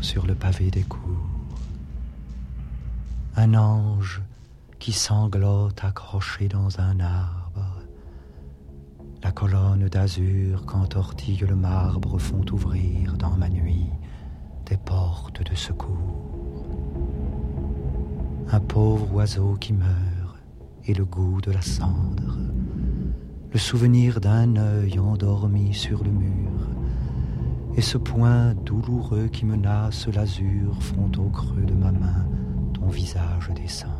sur le pavé des cours, un ange qui sanglote accroché dans un arbre, la colonne d'azur qu'entortille le marbre font ouvrir dans ma nuit des portes de secours. Un pauvre oiseau qui meurt et le goût de la cendre, le souvenir d'un œil endormi sur le mur, et ce point douloureux qui menace l'azur font au creux de ma main ton visage descendre.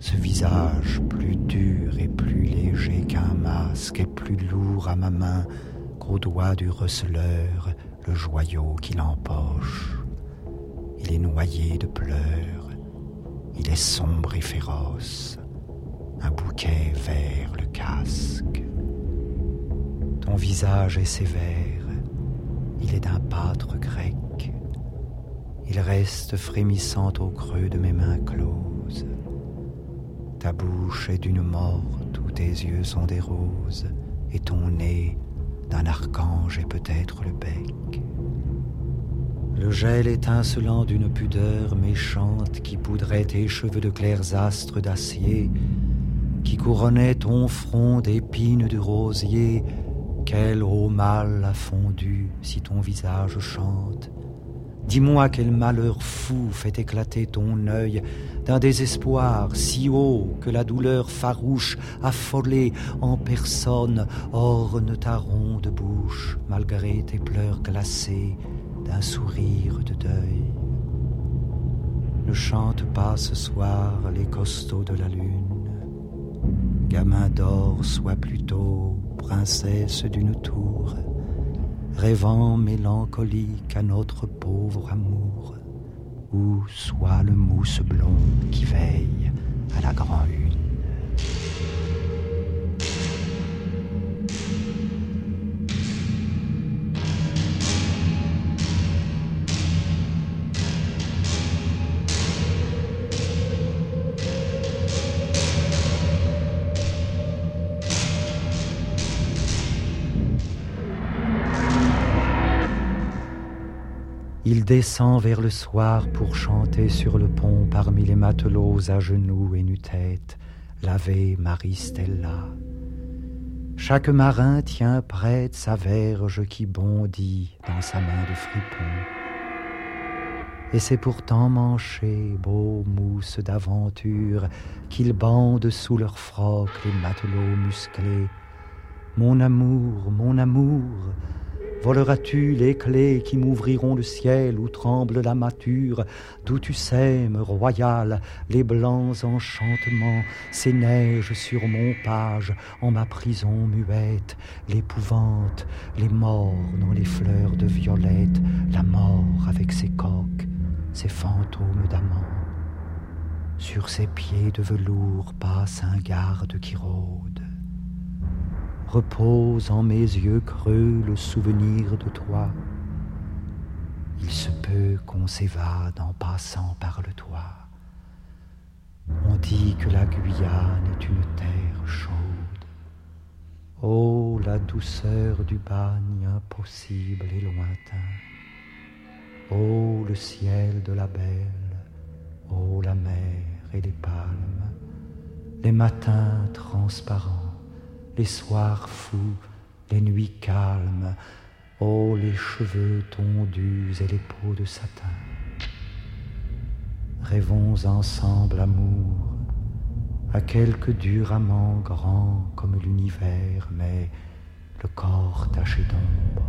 Ce visage plus dur et plus léger qu'un masque est plus lourd à ma main qu'au doigt du receleur le joyau qui l'empoche. Il est noyé de pleurs, il est sombre et féroce, un bouquet vert le casque. Ton visage est sévère, il est d'un pâtre grec, il reste frémissant au creux de mes mains closes. Ta bouche est d'une morte où tes yeux sont des roses, et ton nez d'un archange est peut-être le bec. Le gel étincelant d'une pudeur méchante qui poudrait tes cheveux de clairs astres d'acier, qui couronnait ton front d'épines du rosier, quel eau mal a fondu si ton visage chante. Dis-moi quel malheur fou fait éclater ton œil d'un désespoir si haut que la douleur farouche, affolée en personne, orne ta ronde bouche malgré tes pleurs glacés d'un sourire de deuil. Ne chante pas ce soir les costauds de la lune. Gamin d'or, sois plutôt princesse d'une tour, rêvant mélancolique à notre pauvre amour, ou soit le mousse blond qui veille à la grande Il descend vers le soir pour chanter sur le pont parmi les matelots à genoux et nu-tête, laver Marie Stella. Chaque marin tient prête sa verge qui bondit dans sa main de fripon. Et c'est pourtant manché, beau mousse d'aventure, qu'ils bandent sous leur froc les matelots musclés. Mon amour, mon amour, Voleras-tu les clés qui m'ouvriront le ciel où tremble la mature, d'où tu sèmes, royal, les blancs enchantements, ces neiges sur mon page, en ma prison muette, l'épouvante, les morts dans les fleurs de violette, la mort avec ses coques, ses fantômes d'amants. Sur ses pieds de velours passe un garde qui rôde repose en mes yeux creux le souvenir de toi. Il se peut qu'on s'évade en passant par le toit. On dit que la Guyane est une terre chaude. Oh, la douceur du bagne impossible et lointain. Oh, le ciel de la belle. Oh, la mer et les palmes. Les matins transparents les soirs fous, les nuits calmes, oh les cheveux tondus et les peaux de satin. Rêvons ensemble amour, à quelque dur amant grand comme l'univers, mais le corps taché d'ombre.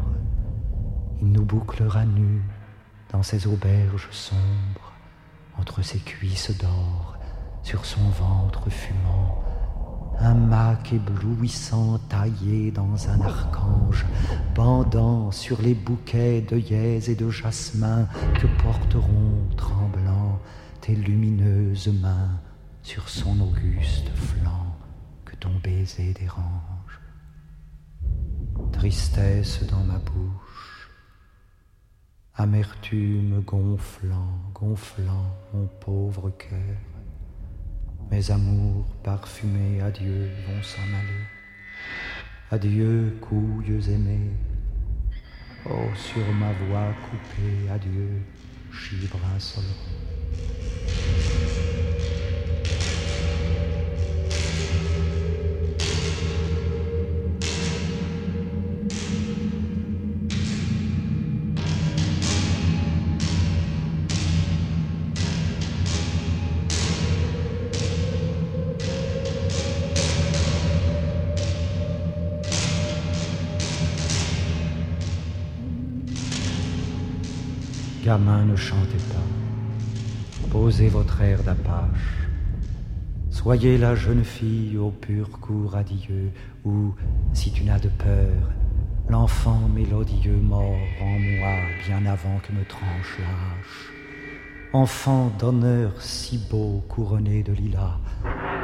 Il nous bouclera nus dans ces auberges sombres, entre ses cuisses d'or, sur son ventre fumant, un mac éblouissant taillé dans un archange, pendant sur les bouquets d'œillets et de jasmin que porteront tremblants tes lumineuses mains sur son auguste flanc que ton baiser dérange. Tristesse dans ma bouche, amertume gonflant, gonflant mon pauvre cœur mes amours parfumés à Dieu vont s'en aller. Adieu, couilles aimées. Oh, sur ma voix coupée, adieu, chibre insolent. Gamin, ne chantez pas. Posez votre air d'apache. Soyez la jeune fille au pur cours radieux, ou, si tu n'as de peur, l'enfant mélodieux mort en moi bien avant que me tranche l'âge. Enfant d'honneur si beau couronné de lilas,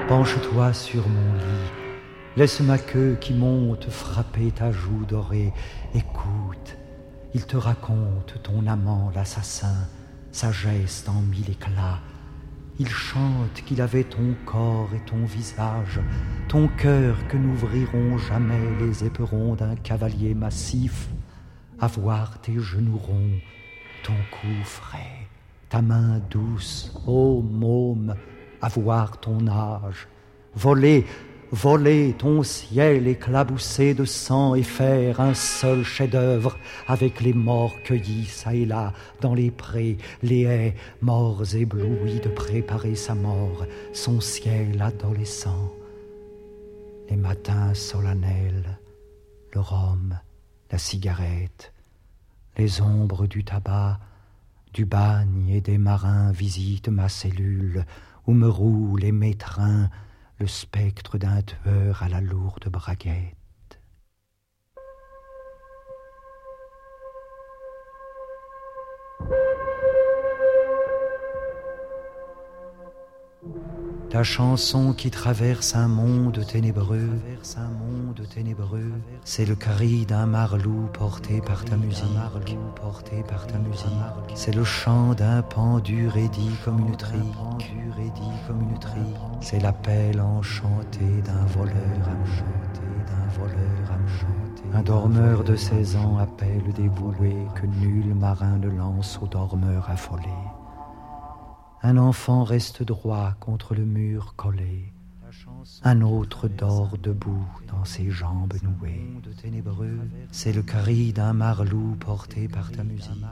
penche-toi sur mon lit, laisse ma queue qui monte frapper ta joue dorée, écoute, il te raconte ton amant, l'assassin, sa geste en mille éclats. Il chante qu'il avait ton corps et ton visage, ton cœur que n'ouvriront jamais les éperons d'un cavalier massif, à voir tes genoux ronds, ton cou frais, ta main douce, ô môme, à voir ton âge, voler voler ton ciel éclaboussé de sang et faire un seul chef-d'œuvre avec les morts cueillis çà et là dans les prés, les haies, morts éblouis de préparer sa mort, son ciel adolescent. Les matins solennels, le rhum, la cigarette, les ombres du tabac, du bagne et des marins visitent ma cellule où me roulent les métrins le spectre d'un tueur à la lourde braguette. Ta chanson qui traverse un monde ténébreux, c'est le cri d'un marlou porté par ta musique. C'est le chant d'un pendu raidi comme une trique. C'est l'appel enchanté d'un voleur enchanté, d'un voleur. Un dormeur de seize ans appelle des bouées que nul marin ne lance aux dormeurs affolés. Un enfant reste droit contre le mur collé. Un autre dort debout dans ses jambes nouées. C'est le cri d'un marlou porté par ta musique.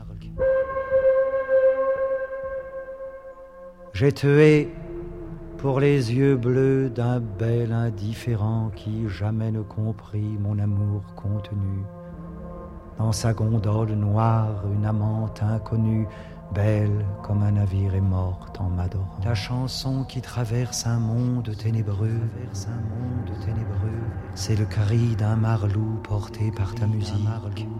J'ai tué pour les yeux bleus d'un bel indifférent qui jamais ne comprit mon amour contenu. Dans sa gondole noire, une amante inconnue belle comme un navire est morte en m'adorant. Ta chanson qui traverse un monde ténébreux, un monde ténébreux, c'est le cri d'un marlou porté par ta musique.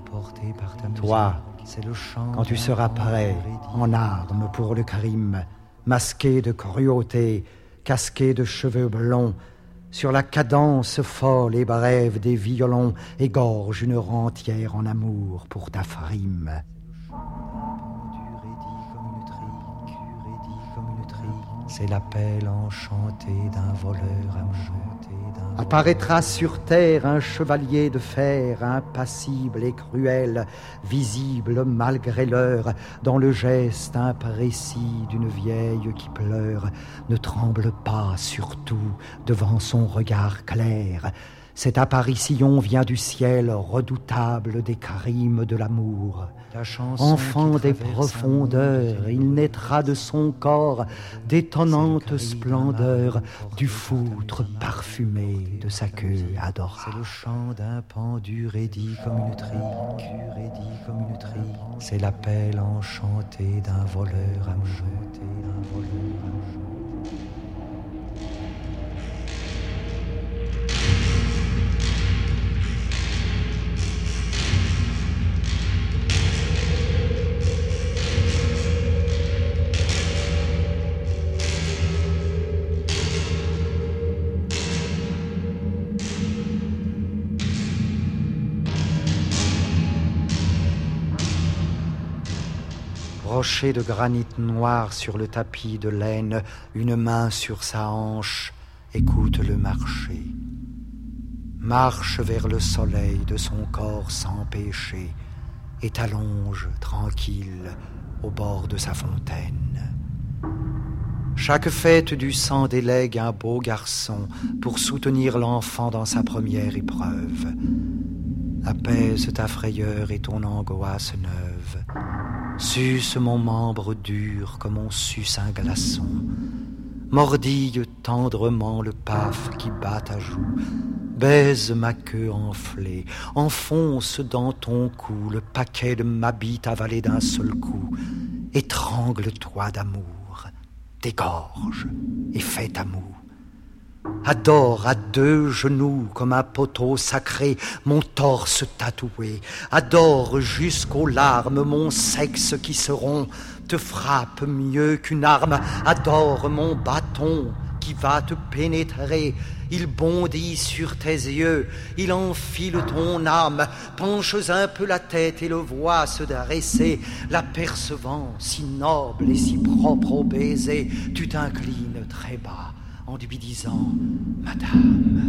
porté par ta Toi, c'est le chant quand tu seras prêt, en armes pour le crime, masqué de cruauté, casqué de cheveux blonds, sur la cadence folle et brève des violons, égorge une rentière en amour pour ta frime. c'est l'appel enchanté d'un voleur enchanté Apparaîtra sur terre un chevalier de fer, impassible et cruel, visible malgré l'heure, dans le geste imprécis d'une vieille qui pleure. Ne tremble pas surtout devant son regard clair. Cette apparition vient du ciel redoutable des crimes de l'amour. Enfant des profondeurs, il naîtra de son corps d'étonnantes splendeurs, du foutre parfumé de sa queue adorable. C'est le chant d'un pendu raidi comme une trique, comme une trique. C'est l'appel enchanté d'un voleur enchanté, de granit noir sur le tapis de laine, une main sur sa hanche, écoute le marché. marche vers le soleil de son corps sans péché et t'allonge tranquille au bord de sa fontaine. Chaque fête du sang délègue un beau garçon pour soutenir l'enfant dans sa première épreuve. Apaise ta frayeur et ton angoisse neuve. Suce mon membre dur comme on suce un glaçon. Mordille tendrement le paf qui bat ta joue. Baise ma queue enflée, enfonce dans ton cou le paquet de ma bite avalé d'un seul coup. Étrangle-toi d'amour, dégorge et fais ta moue. Adore à deux genoux comme un poteau sacré mon torse tatoué. Adore jusqu'aux larmes mon sexe qui se rompt, te frappe mieux qu'une arme. Adore mon bâton qui va te pénétrer. Il bondit sur tes yeux, il enfile ton âme. Penches un peu la tête et le vois se dresser. L'apercevant si noble et si propre au baiser, tu t'inclines très bas en lui disant Madame,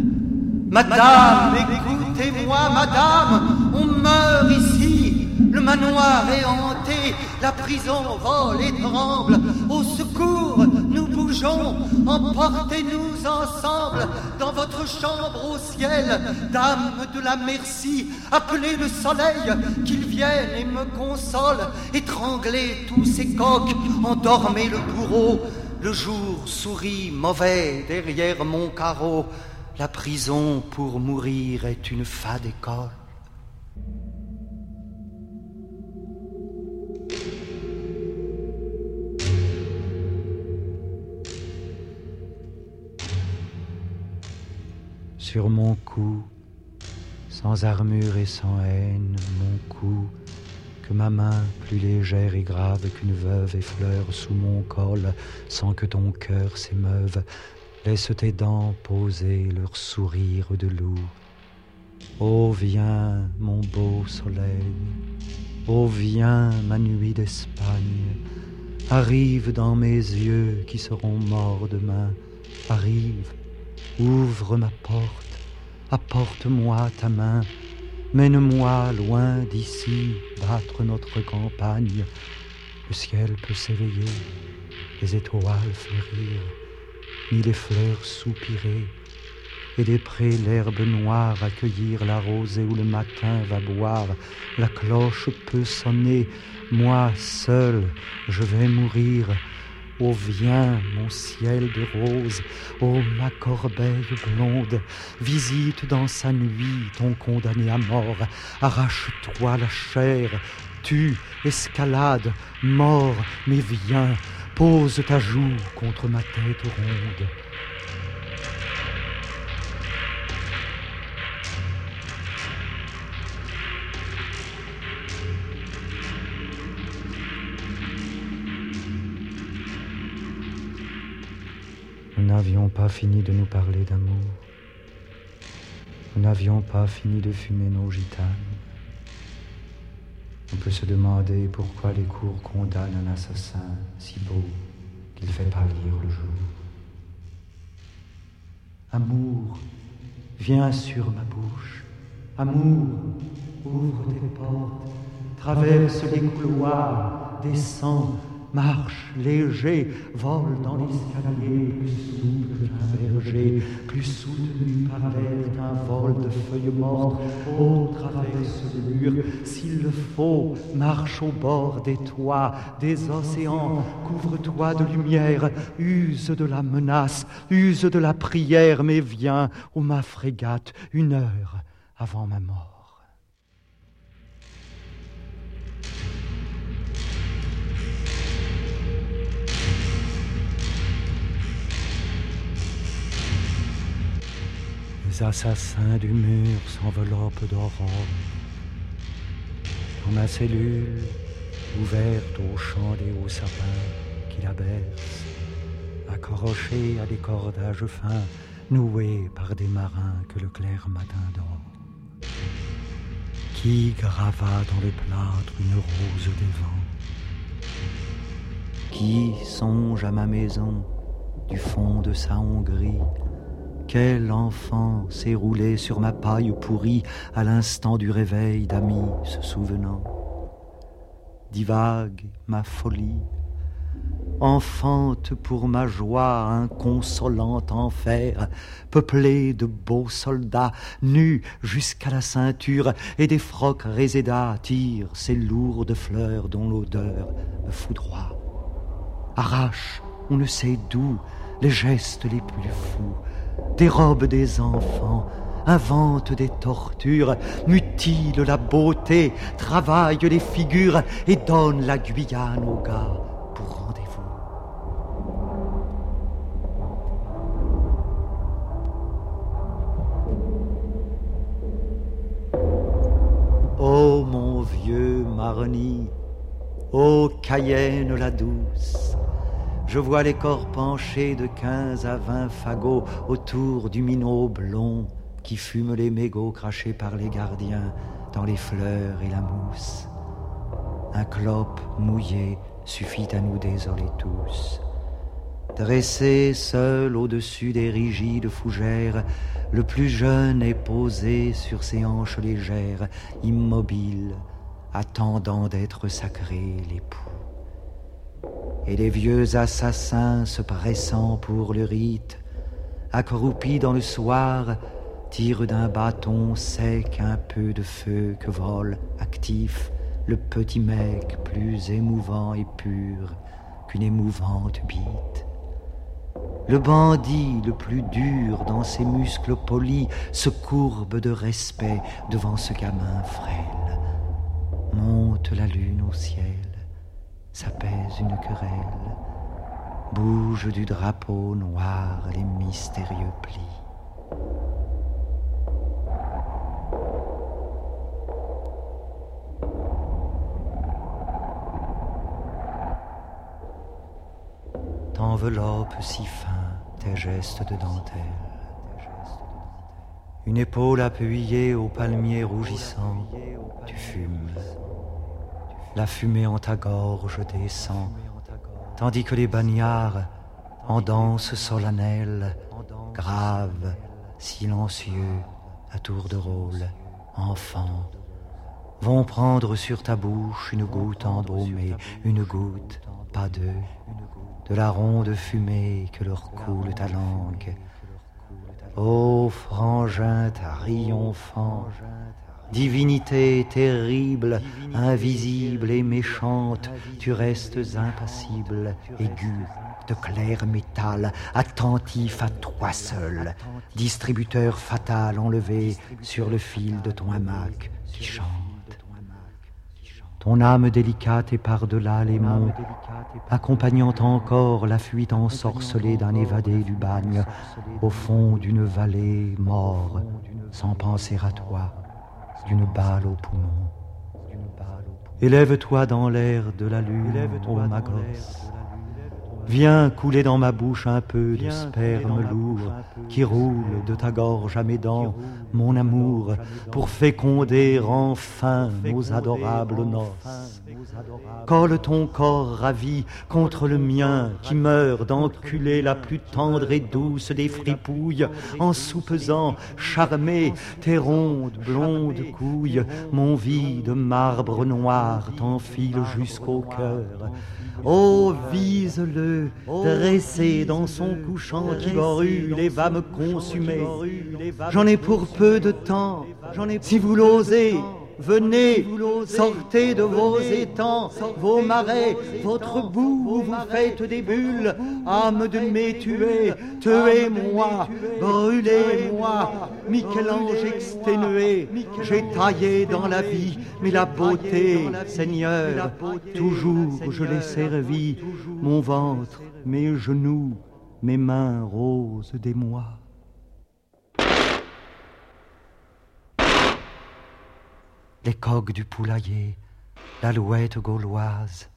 Madame, écoutez-moi, Madame, on meurt ici, le manoir est hanté, la prison vole et tremble, au secours, nous bougeons, emportez-nous ensemble dans votre chambre au ciel, Dame de la merci, appelez le soleil, qu'il vienne et me console, étranglez tous ces coqs, endormez le bourreau, le jour sourit mauvais derrière mon carreau. La prison pour mourir est une fade école. Sur mon cou, sans armure et sans haine, mon cou que ma main, plus légère et grave qu'une veuve, effleure sous mon col, sans que ton cœur s'émeuve. Laisse tes dents poser leur sourire de loup. Oh viens, mon beau soleil, oh viens, ma nuit d'Espagne, arrive dans mes yeux qui seront morts demain, arrive, ouvre ma porte, apporte-moi ta main, Mène-moi loin d'ici, battre notre campagne. Le ciel peut s'éveiller, les étoiles fleurir, ni les fleurs soupirer, et des prés l'herbe noire accueillir la rosée où le matin va boire. La cloche peut sonner, moi seul je vais mourir Oh viens, mon ciel de rose, ô ma corbeille blonde, visite dans sa nuit ton condamné à mort, arrache-toi la chair, tue, escalade, mort, mais viens, pose ta joue contre ma tête ronde. Nous n'avions pas fini de nous parler d'amour. Nous n'avions pas fini de fumer nos gitanes. On peut se demander pourquoi les cours condamnent un assassin si beau qu'il fait pâlir le jour. Amour, viens sur ma bouche. Amour, ouvre tes portes, traverse les couloirs, descends marche léger, vole dans l'escalier, plus souple qu'un berger, plus soutenu par l'air d'un vol de feuilles mortes, oh, traverse le mur, s'il le faut, marche au bord des toits, des océans, couvre-toi de lumière, use de la menace, use de la prière, mais viens, ô ma frégate, une heure avant ma mort. Les assassins du mur s'enveloppent d'aurore. Dans ma cellule, ouverte au chant des hauts sapins qui la bercent, accrochée à des cordages fins, noués par des marins que le clair matin dort. Qui grava dans le plâtre une rose des vents? Qui songe à ma maison du fond de sa Hongrie? Quel enfant s'est roulé sur ma paille pourrie à l'instant du réveil d'amis se souvenant Divague ma folie, enfante pour ma joie un consolant enfer, peuplé de beaux soldats, nus jusqu'à la ceinture, et des frocs résédas tirent ces lourdes fleurs dont l'odeur me foudroie. Arrache, on ne sait d'où, les gestes les plus fous, dérobe des enfants, invente des tortures, mutile la beauté, travaille les figures et donne la Guyane aux gars pour rendez-vous. Ô mon vieux Marny, ô Cayenne la douce, je vois les corps penchés de quinze à vingt fagots autour du minot blond qui fume les mégots crachés par les gardiens dans les fleurs et la mousse. Un clope mouillé suffit à nous désoler tous. Dressé seul au-dessus des rigides fougères, le plus jeune est posé sur ses hanches légères, immobile, attendant d'être sacré l'époux et les vieux assassins se pressant pour le rite, accroupis dans le soir, tirent d'un bâton sec un peu de feu que vole, actif, le petit mec plus émouvant et pur qu'une émouvante bite. Le bandit le plus dur dans ses muscles polis se courbe de respect devant ce gamin frêle. Monte la lune au ciel s'apaise une querelle, bouge du drapeau noir les mystérieux plis. T'enveloppe si fin tes gestes de dentelle. Une épaule appuyée au palmier rougissant, tu fumes la fumée en ta gorge descend, tandis que les bagnards, en danse solennelle, graves, silencieux, à tour de rôle, enfants, vont prendre sur ta bouche une goutte embaumée, une goutte, pas deux, de la ronde fumée que leur coule ta langue. Ô frangin triomphant, Divinité terrible, invisible et méchante, tu restes impassible, aigu, de clair métal, attentif à toi seul, distributeur fatal enlevé sur le fil de ton hamac qui chante. Ton âme délicate et par-delà les monts, accompagnant encore la fuite ensorcelée d'un évadé du bagne, au fond d'une vallée mort, sans penser à toi d'une balle au poumon. Élève-toi dans l'air de la lune, ô ma gosse. Viens couler dans ma bouche un peu de sperme lourd qui roule de ta gorge à mes dents, mon amour, pour féconder enfin nos adorables noces. Colle ton corps ravi contre le mien qui meurt d'enculer la plus tendre et douce des fripouilles en soupesant, charmé, tes rondes blondes couilles, mon vide marbre noir t'enfile jusqu'au cœur. Oh, vise-le, dressé dans son couchant qui brûle et va me consumer. J'en ai pour peu de temps, si vous l'osez. Venez, sortez de vos étangs, vos marais, votre boue où vous faites des bulles. Âme de mes tués, tuez-moi, brûlez-moi. Michel-Ange exténué, j'ai taillé dans la vie, mais la beauté, Seigneur, toujours je l'ai servi. Mon ventre, mes genoux, mes mains roses des mois. Les coques du poulailler, l'alouette gauloise,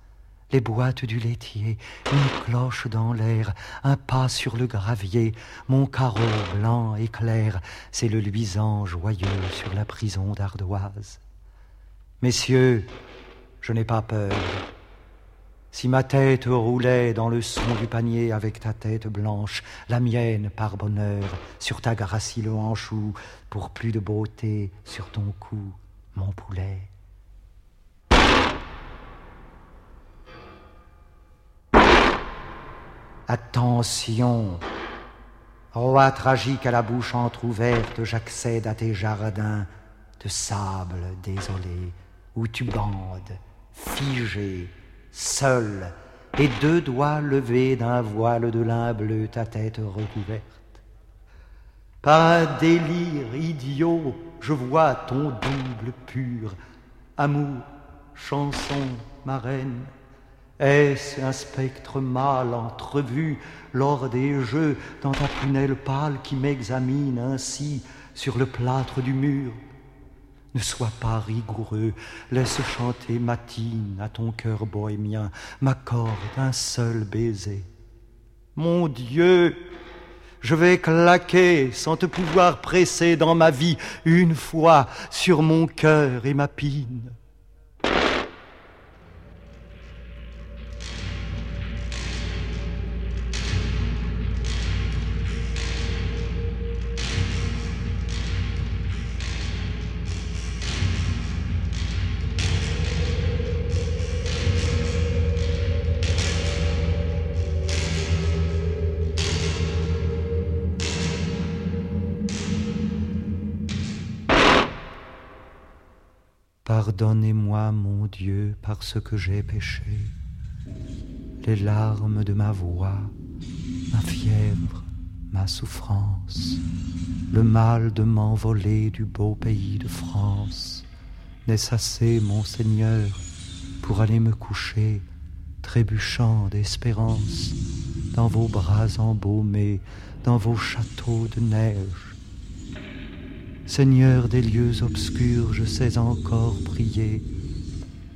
les boîtes du laitier, une cloche dans l'air, un pas sur le gravier, mon carreau blanc et clair, c'est le luisant joyeux sur la prison d'ardoise. Messieurs, je n'ai pas peur. Si ma tête roulait dans le son du panier avec ta tête blanche, la mienne par bonheur, sur ta gracile hanche ou, pour plus de beauté, sur ton cou, mon poulet. Attention, roi tragique à la bouche entr'ouverte, j'accède à tes jardins de sable désolé, où tu bandes, figé, seul, et deux doigts levés d'un voile de lin bleu, ta tête recouverte. Un délire idiot, je vois ton double pur, amour, chanson, marraine. Est-ce un spectre mâle entrevu lors des jeux dans ta prunelle pâle qui m'examine ainsi sur le plâtre du mur? Ne sois pas rigoureux, laisse chanter matine à ton cœur bohémien, m'accorde un seul baiser. Mon Dieu, je vais claquer sans te pouvoir presser dans ma vie une fois sur mon cœur et ma pine. Pardonnez-moi, mon Dieu, parce que j'ai péché. Les larmes de ma voix, ma fièvre, ma souffrance, le mal de m'envoler du beau pays de France. N'est-ce assez, mon Seigneur, pour aller me coucher, trébuchant d'espérance, dans vos bras embaumés, dans vos châteaux de neige? Seigneur des lieux obscurs, je sais encore prier.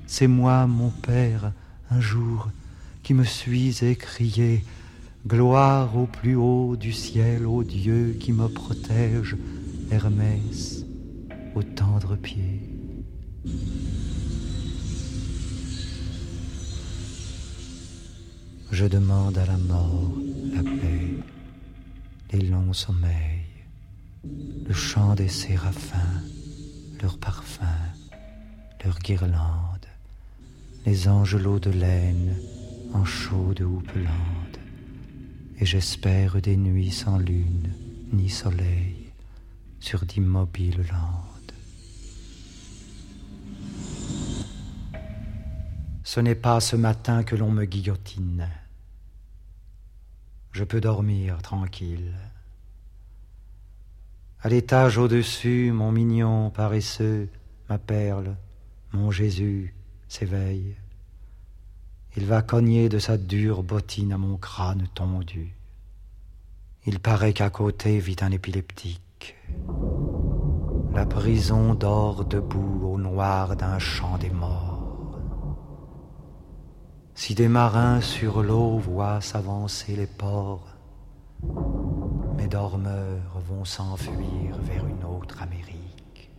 C'est moi, mon Père, un jour, qui me suis écrié Gloire au plus haut du ciel, ô Dieu qui me protège, Hermès, au tendre pied. Je demande à la mort la paix, les longs sommeils le chant des séraphins, leurs parfums, leurs guirlandes, les angelots de laine en chaude houppelande, et j'espère des nuits sans lune ni soleil sur d'immobiles landes. Ce n'est pas ce matin que l'on me guillotine. Je peux dormir tranquille à l'étage au-dessus, mon mignon paresseux, ma perle, mon Jésus s'éveille. Il va cogner de sa dure bottine à mon crâne tondu. Il paraît qu'à côté vit un épileptique. La prison dort debout au noir d'un champ des morts. Si des marins sur l'eau voient s'avancer les ports, mes dormeurs vont s'enfuir vers une autre Amérique.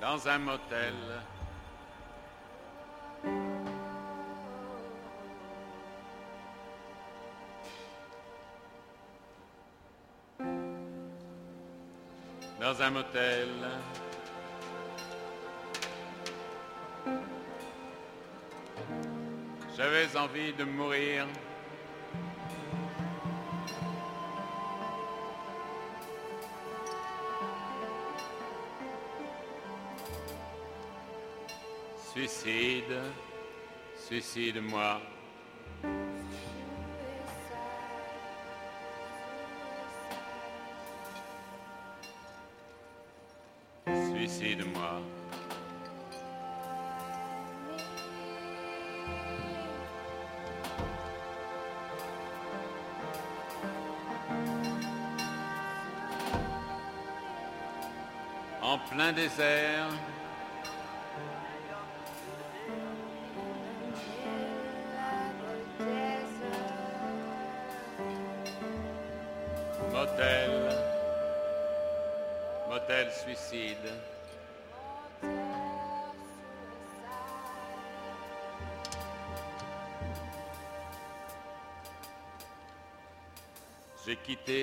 Dans un motel. Dans un motel. J'avais envie de mourir. Suicide, suicide-moi.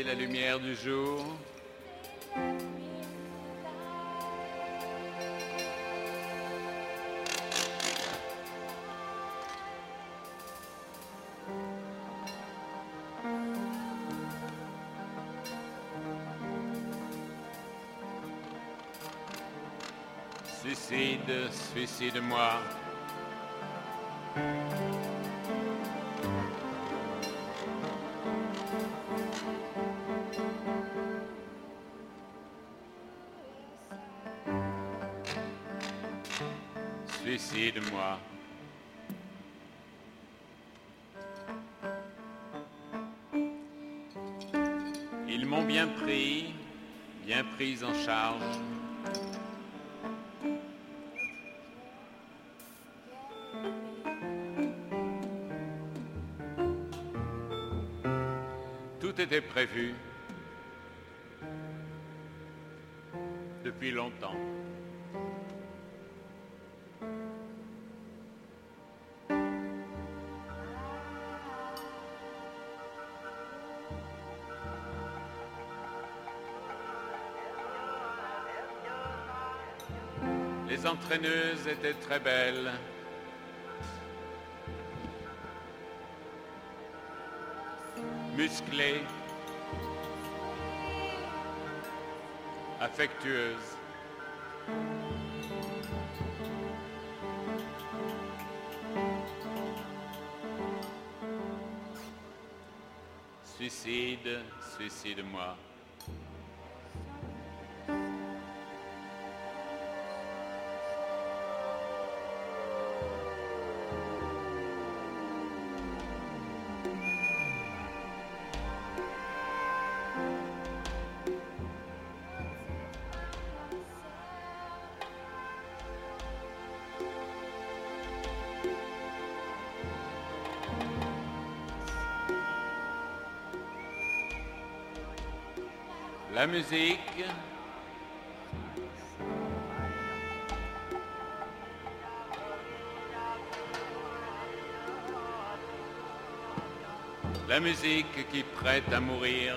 La lumière du jour. Suicide, suicide-moi. Était prévu depuis longtemps. Les entraîneuses étaient très belles. musclée, affectueuse. Suicide, suicide-moi. La musique. La musique qui prête à mourir.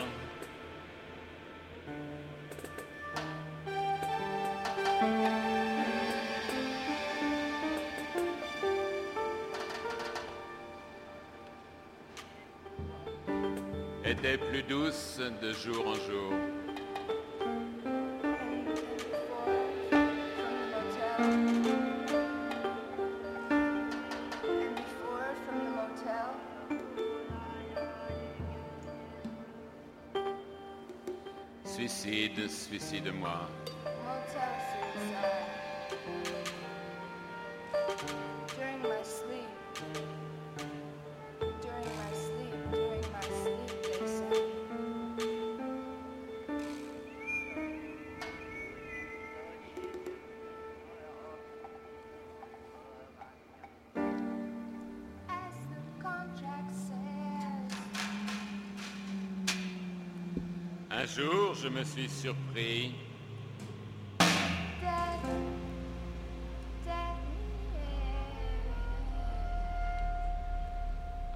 me suis surpris.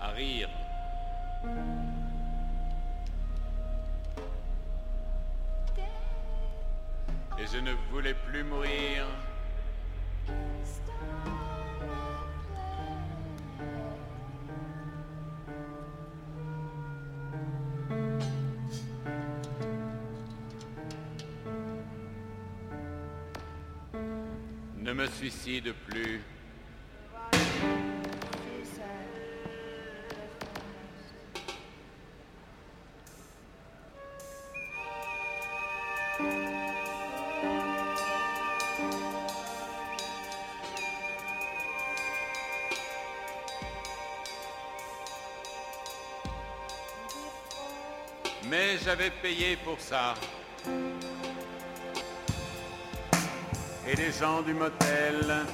À rire. Et je ne voulais plus mourir. Suicide plus. Mais j'avais payé pour ça. Et les gens du motel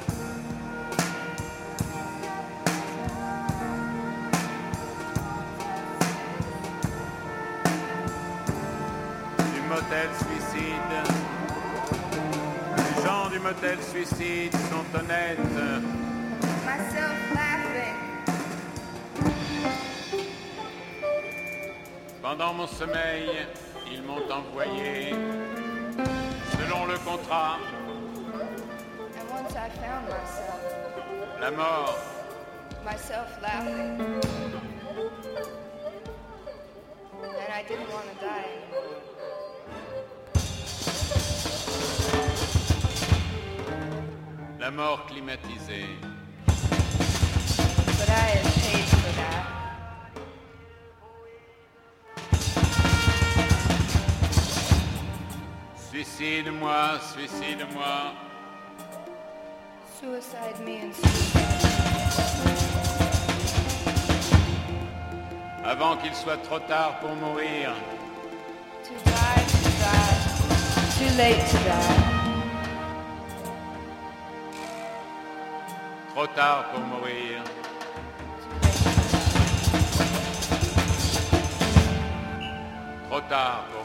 du motel suicide. Les gens du motel suicide sont honnêtes. Pendant mon sommeil, ils m'ont envoyé, selon le contrat, la mort. myself laughing. And I didn't want to die anymore. La mort climatisée. But I had paid for that. Suicide-moi, suicide-moi. Avant qu'il soit trop tard pour mourir. To die, to die. Too late to die. Trop tard pour mourir. Trop tard pour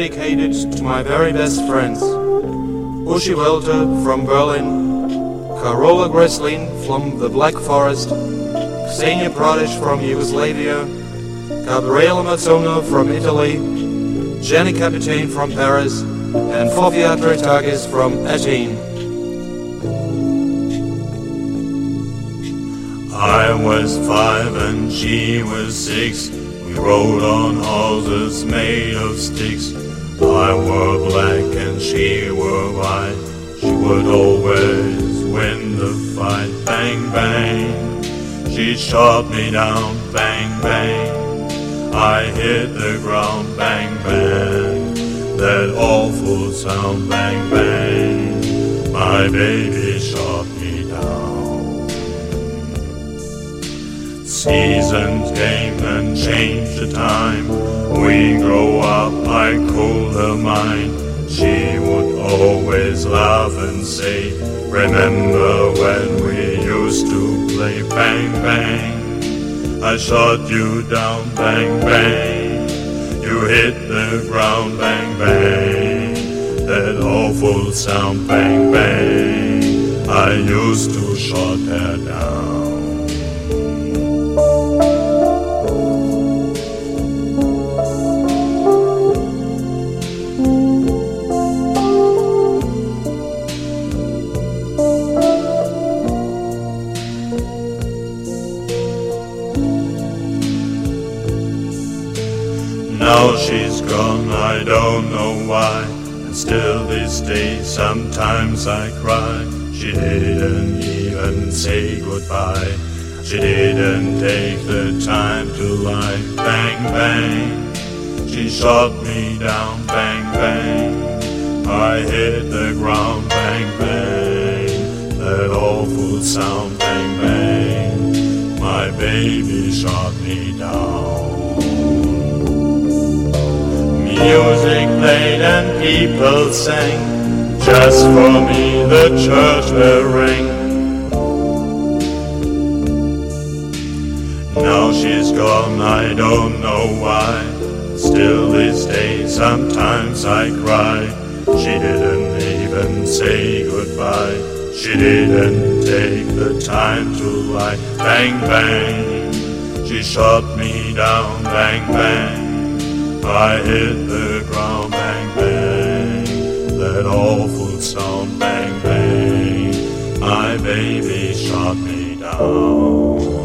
dedicated to my very best friends. Uschi Welter from Berlin, Carola Greslin from the Black Forest, Ksenia Pradic from Yugoslavia, Gabriela Mazzona from Italy, Jenny Capitaine from Paris, and Fofia Tritagis from Athens. I was five and she was six. We rode on horses made of sticks. I were black and she were white. She would always win the fight. Bang, bang. She shot me down. Bang, bang. I hit the ground. Bang, bang. That awful sound. Bang, bang. My baby shot me down. Seasons came and changed the time. We grow up, I call her mine. She would always laugh and say, Remember when we used to play bang bang? I shot you down, bang bang. You hit the ground, bang bang. That awful sound, bang bang. I used to shot her down. I don't know why. And still these days sometimes I cry. She didn't even say goodbye. She didn't take the time to lie. Bang, bang. She shot me down. Bang, bang. I hit the ground. Bang, bang. That awful sound. Bang, bang. My baby shot me down. Music played and people sang. Just for me the church bell rang. Now she's gone, I don't know why. Still this day sometimes I cry. She didn't even say goodbye. She didn't take the time to lie. Bang, bang. She shot me down. Bang, bang. I hit the ground. Bang, bang. That awful sound. Bang, bang. My baby shot me down.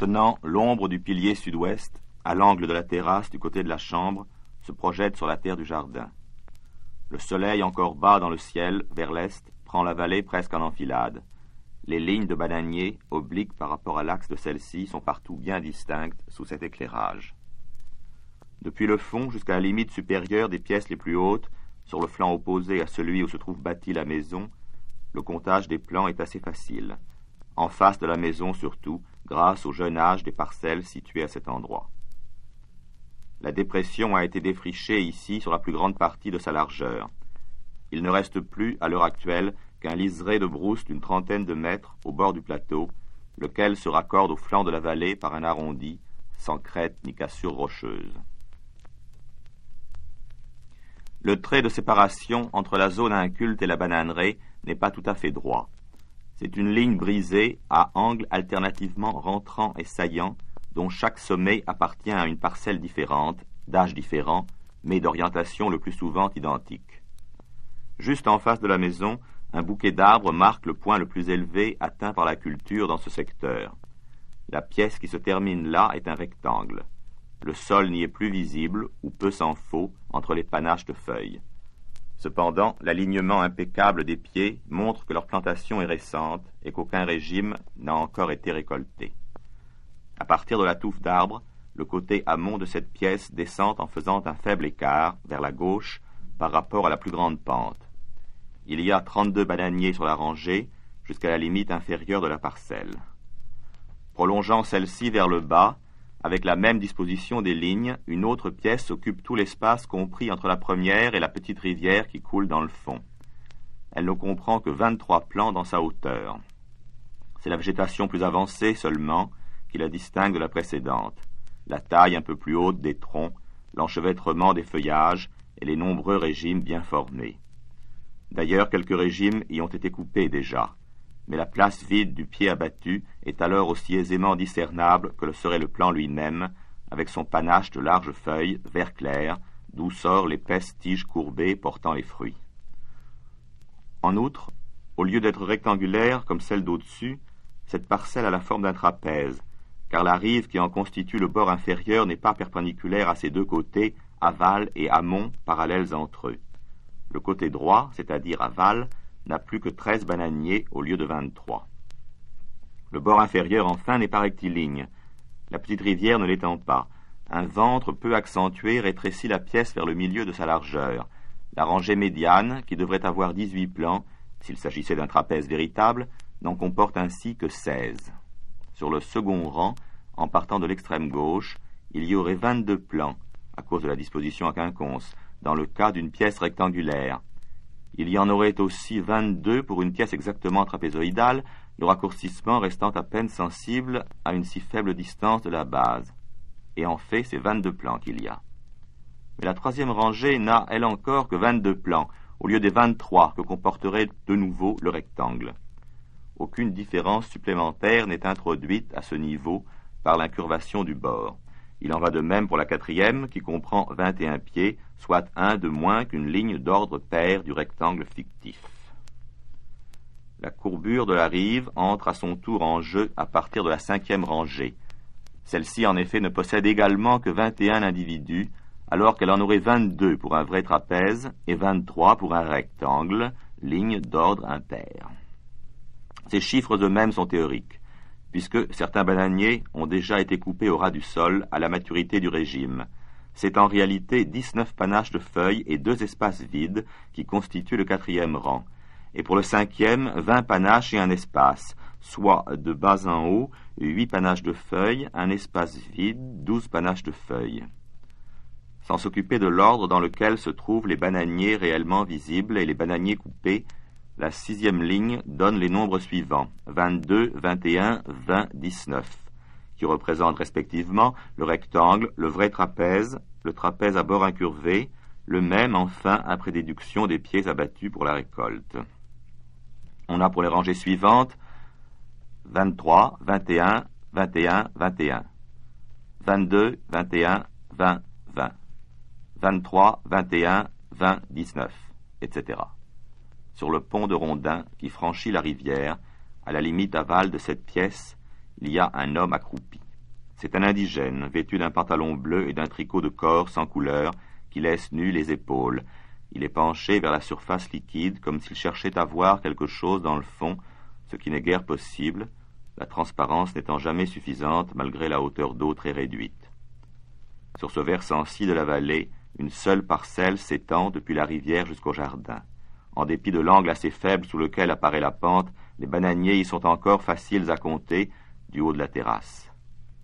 Maintenant, l'ombre du pilier sud-ouest, à l'angle de la terrasse du côté de la chambre, se projette sur la terre du jardin. Le soleil encore bas dans le ciel, vers l'est, prend la vallée presque en enfilade. Les lignes de bananiers, obliques par rapport à l'axe de celle-ci, sont partout bien distinctes sous cet éclairage. Depuis le fond jusqu'à la limite supérieure des pièces les plus hautes, sur le flanc opposé à celui où se trouve bâtie la maison, le comptage des plans est assez facile. En face de la maison surtout, grâce au jeune âge des parcelles situées à cet endroit. La dépression a été défrichée ici sur la plus grande partie de sa largeur. Il ne reste plus, à l'heure actuelle, qu'un liseré de brousse d'une trentaine de mètres au bord du plateau, lequel se raccorde au flanc de la vallée par un arrondi, sans crête ni cassure rocheuse. Le trait de séparation entre la zone inculte et la bananeraie n'est pas tout à fait droit. C'est une ligne brisée à angles alternativement rentrants et saillants, dont chaque sommet appartient à une parcelle différente, d'âge différent, mais d'orientation le plus souvent identique. Juste en face de la maison, un bouquet d'arbres marque le point le plus élevé atteint par la culture dans ce secteur. La pièce qui se termine là est un rectangle. Le sol n'y est plus visible, ou peu s'en faut, entre les panaches de feuilles. Cependant, l'alignement impeccable des pieds montre que leur plantation est récente et qu'aucun régime n'a encore été récolté. À partir de la touffe d'arbres, le côté amont de cette pièce descend en faisant un faible écart vers la gauche par rapport à la plus grande pente. Il y a trente-deux bananiers sur la rangée jusqu'à la limite inférieure de la parcelle. Prolongeant celle-ci vers le bas, avec la même disposition des lignes, une autre pièce occupe tout l'espace compris entre la première et la petite rivière qui coule dans le fond. Elle ne comprend que vingt-trois plans dans sa hauteur. C'est la végétation plus avancée seulement qui la distingue de la précédente. La taille un peu plus haute des troncs, l'enchevêtrement des feuillages et les nombreux régimes bien formés. D'ailleurs, quelques régimes y ont été coupés déjà mais la place vide du pied abattu est alors aussi aisément discernable que le serait le plan lui-même, avec son panache de larges feuilles, vert clair, d'où sort l'épaisse tige courbée portant les fruits. En outre, au lieu d'être rectangulaire comme celle d'au-dessus, cette parcelle a la forme d'un trapèze, car la rive qui en constitue le bord inférieur n'est pas perpendiculaire à ses deux côtés, aval et amont, parallèles entre eux. Le côté droit, c'est-à-dire aval, n'a plus que treize bananiers au lieu de vingt-trois. Le bord inférieur, enfin, n'est pas rectiligne. La petite rivière ne l'étend pas. Un ventre peu accentué rétrécit la pièce vers le milieu de sa largeur. La rangée médiane, qui devrait avoir dix-huit plans, s'il s'agissait d'un trapèze véritable, n'en comporte ainsi que seize. Sur le second rang, en partant de l'extrême gauche, il y aurait vingt-deux plans, à cause de la disposition à quinconce, dans le cas d'une pièce rectangulaire, il y en aurait aussi vingt-deux pour une pièce exactement trapézoïdale, le raccourcissement restant à peine sensible à une si faible distance de la base. Et en fait, c'est vingt-deux plans qu'il y a. Mais la troisième rangée n'a, elle encore, que vingt-deux plans, au lieu des vingt-trois que comporterait de nouveau le rectangle. Aucune différence supplémentaire n'est introduite à ce niveau par l'incurvation du bord. Il en va de même pour la quatrième, qui comprend 21 pieds, soit un de moins qu'une ligne d'ordre pair du rectangle fictif. La courbure de la rive entre à son tour en jeu à partir de la cinquième rangée. Celle-ci, en effet, ne possède également que 21 individus, alors qu'elle en aurait 22 pour un vrai trapèze et 23 pour un rectangle, ligne d'ordre impair. Ces chiffres eux-mêmes sont théoriques puisque certains bananiers ont déjà été coupés au ras du sol à la maturité du régime. C'est en réalité dix-neuf panaches de feuilles et deux espaces vides qui constituent le quatrième rang. Et pour le cinquième, vingt panaches et un espace, soit de bas en haut, huit panaches de feuilles, un espace vide, douze panaches de feuilles. Sans s'occuper de l'ordre dans lequel se trouvent les bananiers réellement visibles et les bananiers coupés, la sixième ligne donne les nombres suivants. 22, 21, 20, 19, qui représentent respectivement le rectangle, le vrai trapèze, le trapèze à bord incurvé, le même enfin après déduction des pieds abattus pour la récolte. On a pour les rangées suivantes. 23, 21, 21, 21, 22, 21, 20, 20, 23, 21, 20, 19, etc sur le pont de Rondin qui franchit la rivière, à la limite aval de cette pièce, il y a un homme accroupi. C'est un indigène, vêtu d'un pantalon bleu et d'un tricot de corps sans couleur, qui laisse nues les épaules. Il est penché vers la surface liquide, comme s'il cherchait à voir quelque chose dans le fond, ce qui n'est guère possible, la transparence n'étant jamais suffisante malgré la hauteur d'eau très réduite. Sur ce versant-ci de la vallée, une seule parcelle s'étend depuis la rivière jusqu'au jardin. En dépit de l'angle assez faible sous lequel apparaît la pente, les bananiers y sont encore faciles à compter du haut de la terrasse.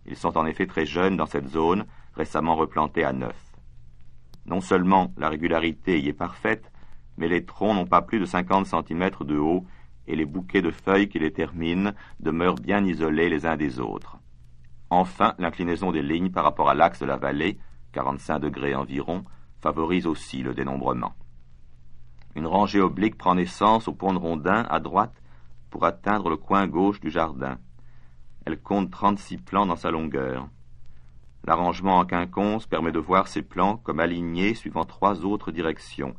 Ils sont en effet très jeunes dans cette zone, récemment replantée à neuf. Non seulement la régularité y est parfaite, mais les troncs n'ont pas plus de cinquante centimètres de haut et les bouquets de feuilles qui les terminent demeurent bien isolés les uns des autres. Enfin, l'inclinaison des lignes par rapport à l'axe de la vallée, 45 degrés environ, favorise aussi le dénombrement. Une rangée oblique prend naissance au pont de Rondin à droite pour atteindre le coin gauche du jardin. Elle compte 36 plans dans sa longueur. L'arrangement en quinconce permet de voir ces plans comme alignés suivant trois autres directions.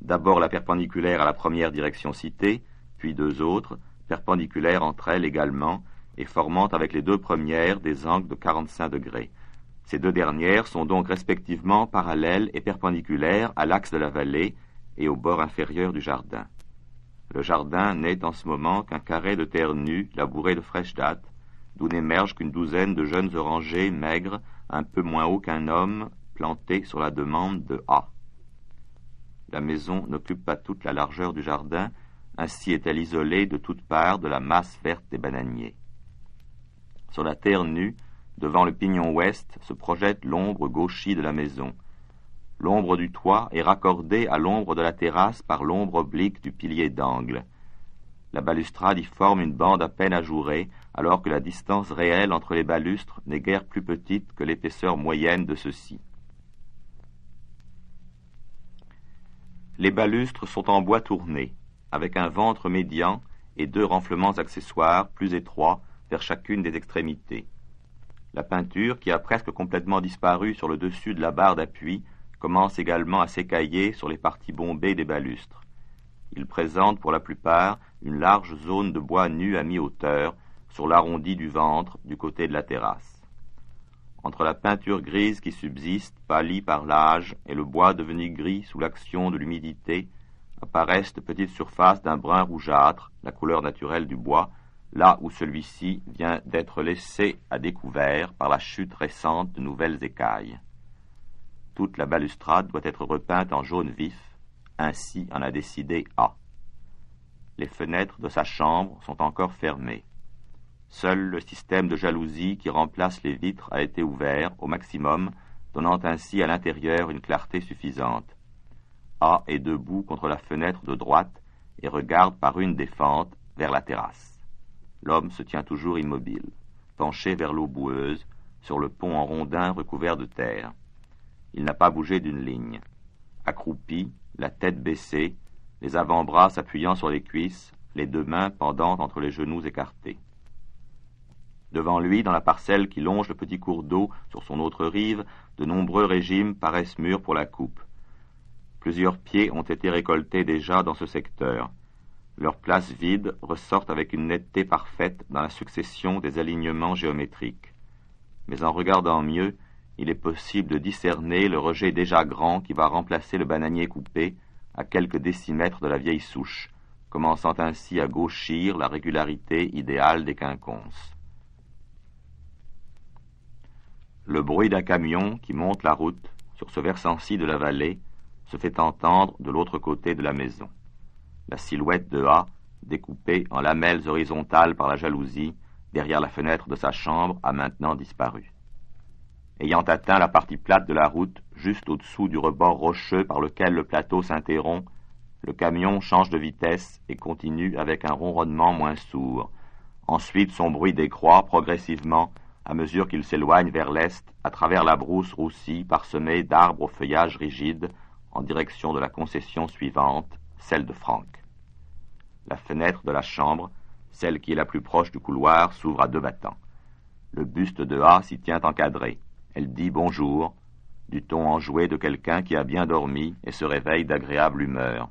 D'abord la perpendiculaire à la première direction citée, puis deux autres, perpendiculaires entre elles également, et formant avec les deux premières des angles de 45 degrés. Ces deux dernières sont donc respectivement parallèles et perpendiculaires à l'axe de la vallée et au bord inférieur du jardin. Le jardin n'est en ce moment qu'un carré de terre nue, labouré de fraîche date, d'où n'émergent qu'une douzaine de jeunes orangers maigres, un peu moins hauts qu'un homme, plantés sur la demande de A. La maison n'occupe pas toute la largeur du jardin, ainsi est-elle isolée de toutes parts de la masse verte des bananiers. Sur la terre nue, devant le pignon ouest, se projette l'ombre gauchie de la maison. L'ombre du toit est raccordée à l'ombre de la terrasse par l'ombre oblique du pilier d'angle. La balustrade y forme une bande à peine ajourée, alors que la distance réelle entre les balustres n'est guère plus petite que l'épaisseur moyenne de ceux-ci. Les balustres sont en bois tourné avec un ventre médian et deux renflements accessoires plus étroits vers chacune des extrémités. La peinture, qui a presque complètement disparu sur le dessus de la barre d'appui, commence également à s'écailler sur les parties bombées des balustres. Il présente pour la plupart une large zone de bois nu à mi-hauteur sur l'arrondi du ventre du côté de la terrasse. Entre la peinture grise qui subsiste, pâlie par l'âge, et le bois devenu gris sous l'action de l'humidité, apparaissent de petites surfaces d'un brun rougeâtre, la couleur naturelle du bois, là où celui-ci vient d'être laissé à découvert par la chute récente de nouvelles écailles. Toute la balustrade doit être repeinte en jaune vif, ainsi en a décidé A. Les fenêtres de sa chambre sont encore fermées. Seul le système de jalousie qui remplace les vitres a été ouvert au maximum, donnant ainsi à l'intérieur une clarté suffisante. A est debout contre la fenêtre de droite et regarde par une des fentes vers la terrasse. L'homme se tient toujours immobile, penché vers l'eau boueuse, sur le pont en rondin recouvert de terre. Il n'a pas bougé d'une ligne. Accroupi, la tête baissée, les avant-bras s'appuyant sur les cuisses, les deux mains pendant entre les genoux écartés. Devant lui, dans la parcelle qui longe le petit cours d'eau sur son autre rive, de nombreux régimes paraissent mûrs pour la coupe. Plusieurs pieds ont été récoltés déjà dans ce secteur. Leurs places vides ressortent avec une netteté parfaite dans la succession des alignements géométriques. Mais en regardant mieux, il est possible de discerner le rejet déjà grand qui va remplacer le bananier coupé à quelques décimètres de la vieille souche, commençant ainsi à gauchir la régularité idéale des quinconces. Le bruit d'un camion qui monte la route sur ce versant-ci de la vallée se fait entendre de l'autre côté de la maison. La silhouette de A, découpée en lamelles horizontales par la jalousie, derrière la fenêtre de sa chambre, a maintenant disparu. Ayant atteint la partie plate de la route, juste au-dessous du rebord rocheux par lequel le plateau s'interrompt, le camion change de vitesse et continue avec un ronronnement moins sourd. Ensuite, son bruit décroît progressivement à mesure qu'il s'éloigne vers l'est, à travers la brousse roussie parsemée d'arbres au feuillage rigide, en direction de la concession suivante, celle de Franck. La fenêtre de la chambre, celle qui est la plus proche du couloir, s'ouvre à deux battants. Le buste de A s'y tient encadré. Elle dit bonjour, du ton enjoué de quelqu'un qui a bien dormi et se réveille d'agréable humeur,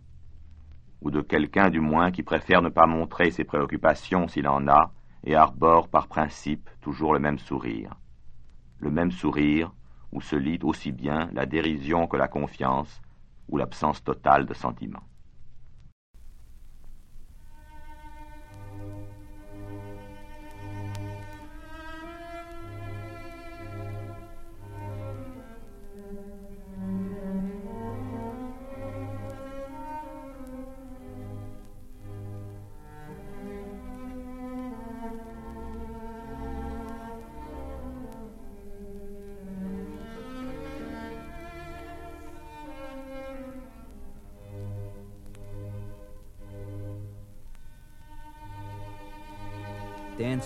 ou de quelqu'un du moins qui préfère ne pas montrer ses préoccupations s'il en a, et arbore par principe toujours le même sourire. Le même sourire où se lit aussi bien la dérision que la confiance ou l'absence totale de sentiment.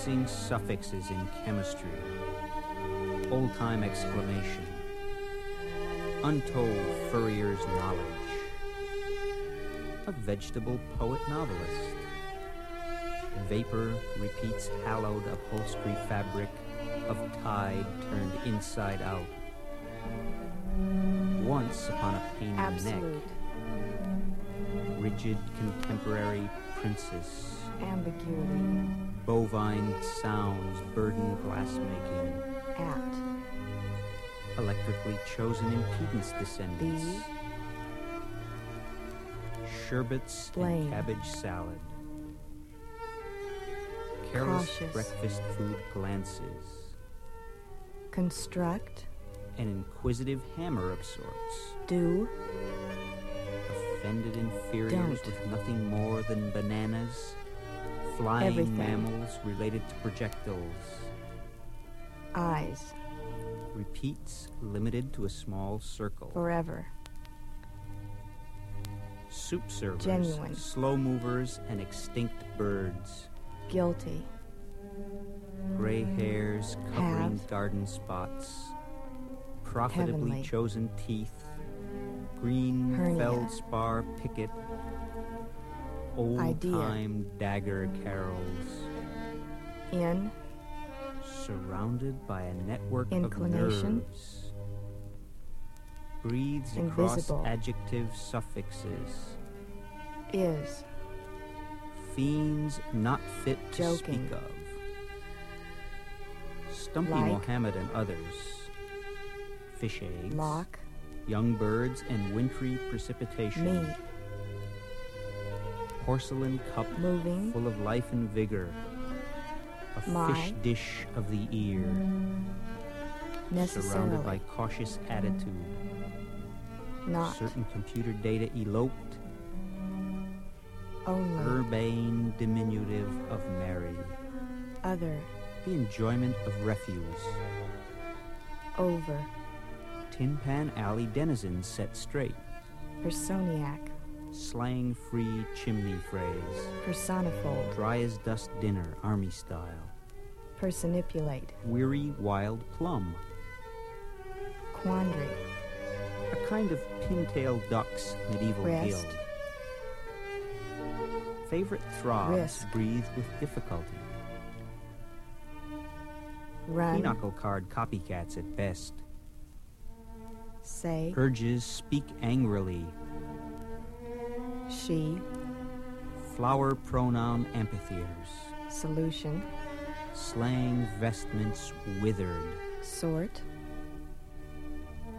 Dancing suffixes in chemistry, old time exclamation, untold furrier's knowledge, a vegetable poet novelist. Vapor repeats hallowed upholstery fabric of tide turned inside out. Once upon a painted neck, rigid contemporary princess Ambiguity. bovine sounds burden glassmaking, At. electrically chosen impedance descendants, B. sherbets Blame. and cabbage salad, careless Cautious. breakfast food glances, Construct. an inquisitive hammer of sorts, Do. offended inferiors Don't. with nothing more than bananas, flying Everything. mammals related to projectiles, Eyes. repeats limited to a small circle. Forever. soup servers, Genuine. slow movers, and extinct birds. Guilty. Gray hairs covering Have. garden spots. Profitably Heavenly. chosen teeth. Green Hernia. feldspar picket. Old Idea. time dagger carols. In. Surrounded by a network Inclination. of nerves. Breathes across Invisible. adjective suffixes. Is. fiends not fit to Joking. speak of. Stumpy Like. Mohammed and others. Fish eggs. Lock. Young birds and wintry precipitation. Me. Porcelain cup Moving. full of life and vigor. A My. fish dish of the ear. Surrounded by cautious attitude. Not. Certain computer data eloped. Only. Urbane diminutive of Mary. Other. The enjoyment of refuse. Over. Tin Pan Alley denizens set straight. Personiac. Slang free chimney phrase. Personifold. Dry as dust dinner, army style. Personipulate. Weary wild plum. Quandary. A kind of pintail duck's medieval Rest. guild. Favorite throbs Risk. breathe with difficulty. Run. Pinochle card copycats at best. Say. Urges speak angrily. She. Flower pronoun amphitheaters. Solution. Slang vestments withered. Sort.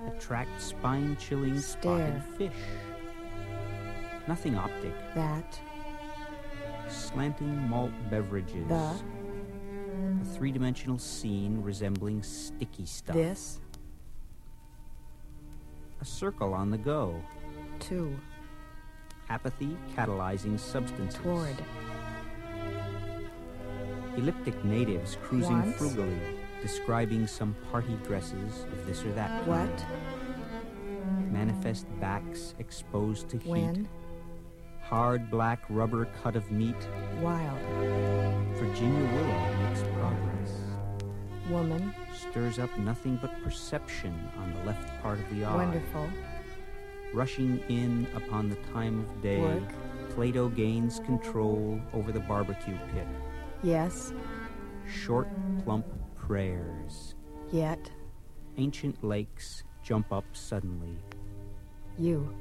attract spine chilling spotted fish. Nothing optic. That. Slanting malt beverages. The. A three dimensional scene resembling sticky stuff. This. A circle on the go. To. Apathy catalyzing substances. Toward. Elliptic natives cruising frugally, describing some party dresses of this or that What? kind. Manifest backs exposed to heat. When. Hard black rubber cut of meat. Wild. Virginia willow makes progress. Woman. Stirs up nothing but perception on the left part of the eye. Wonderful. Rushing in upon the time of day, Work. Plato gains control over the barbecue pit. Yes. Short, plump prayers. Yet. Ancient lakes jump up suddenly. You.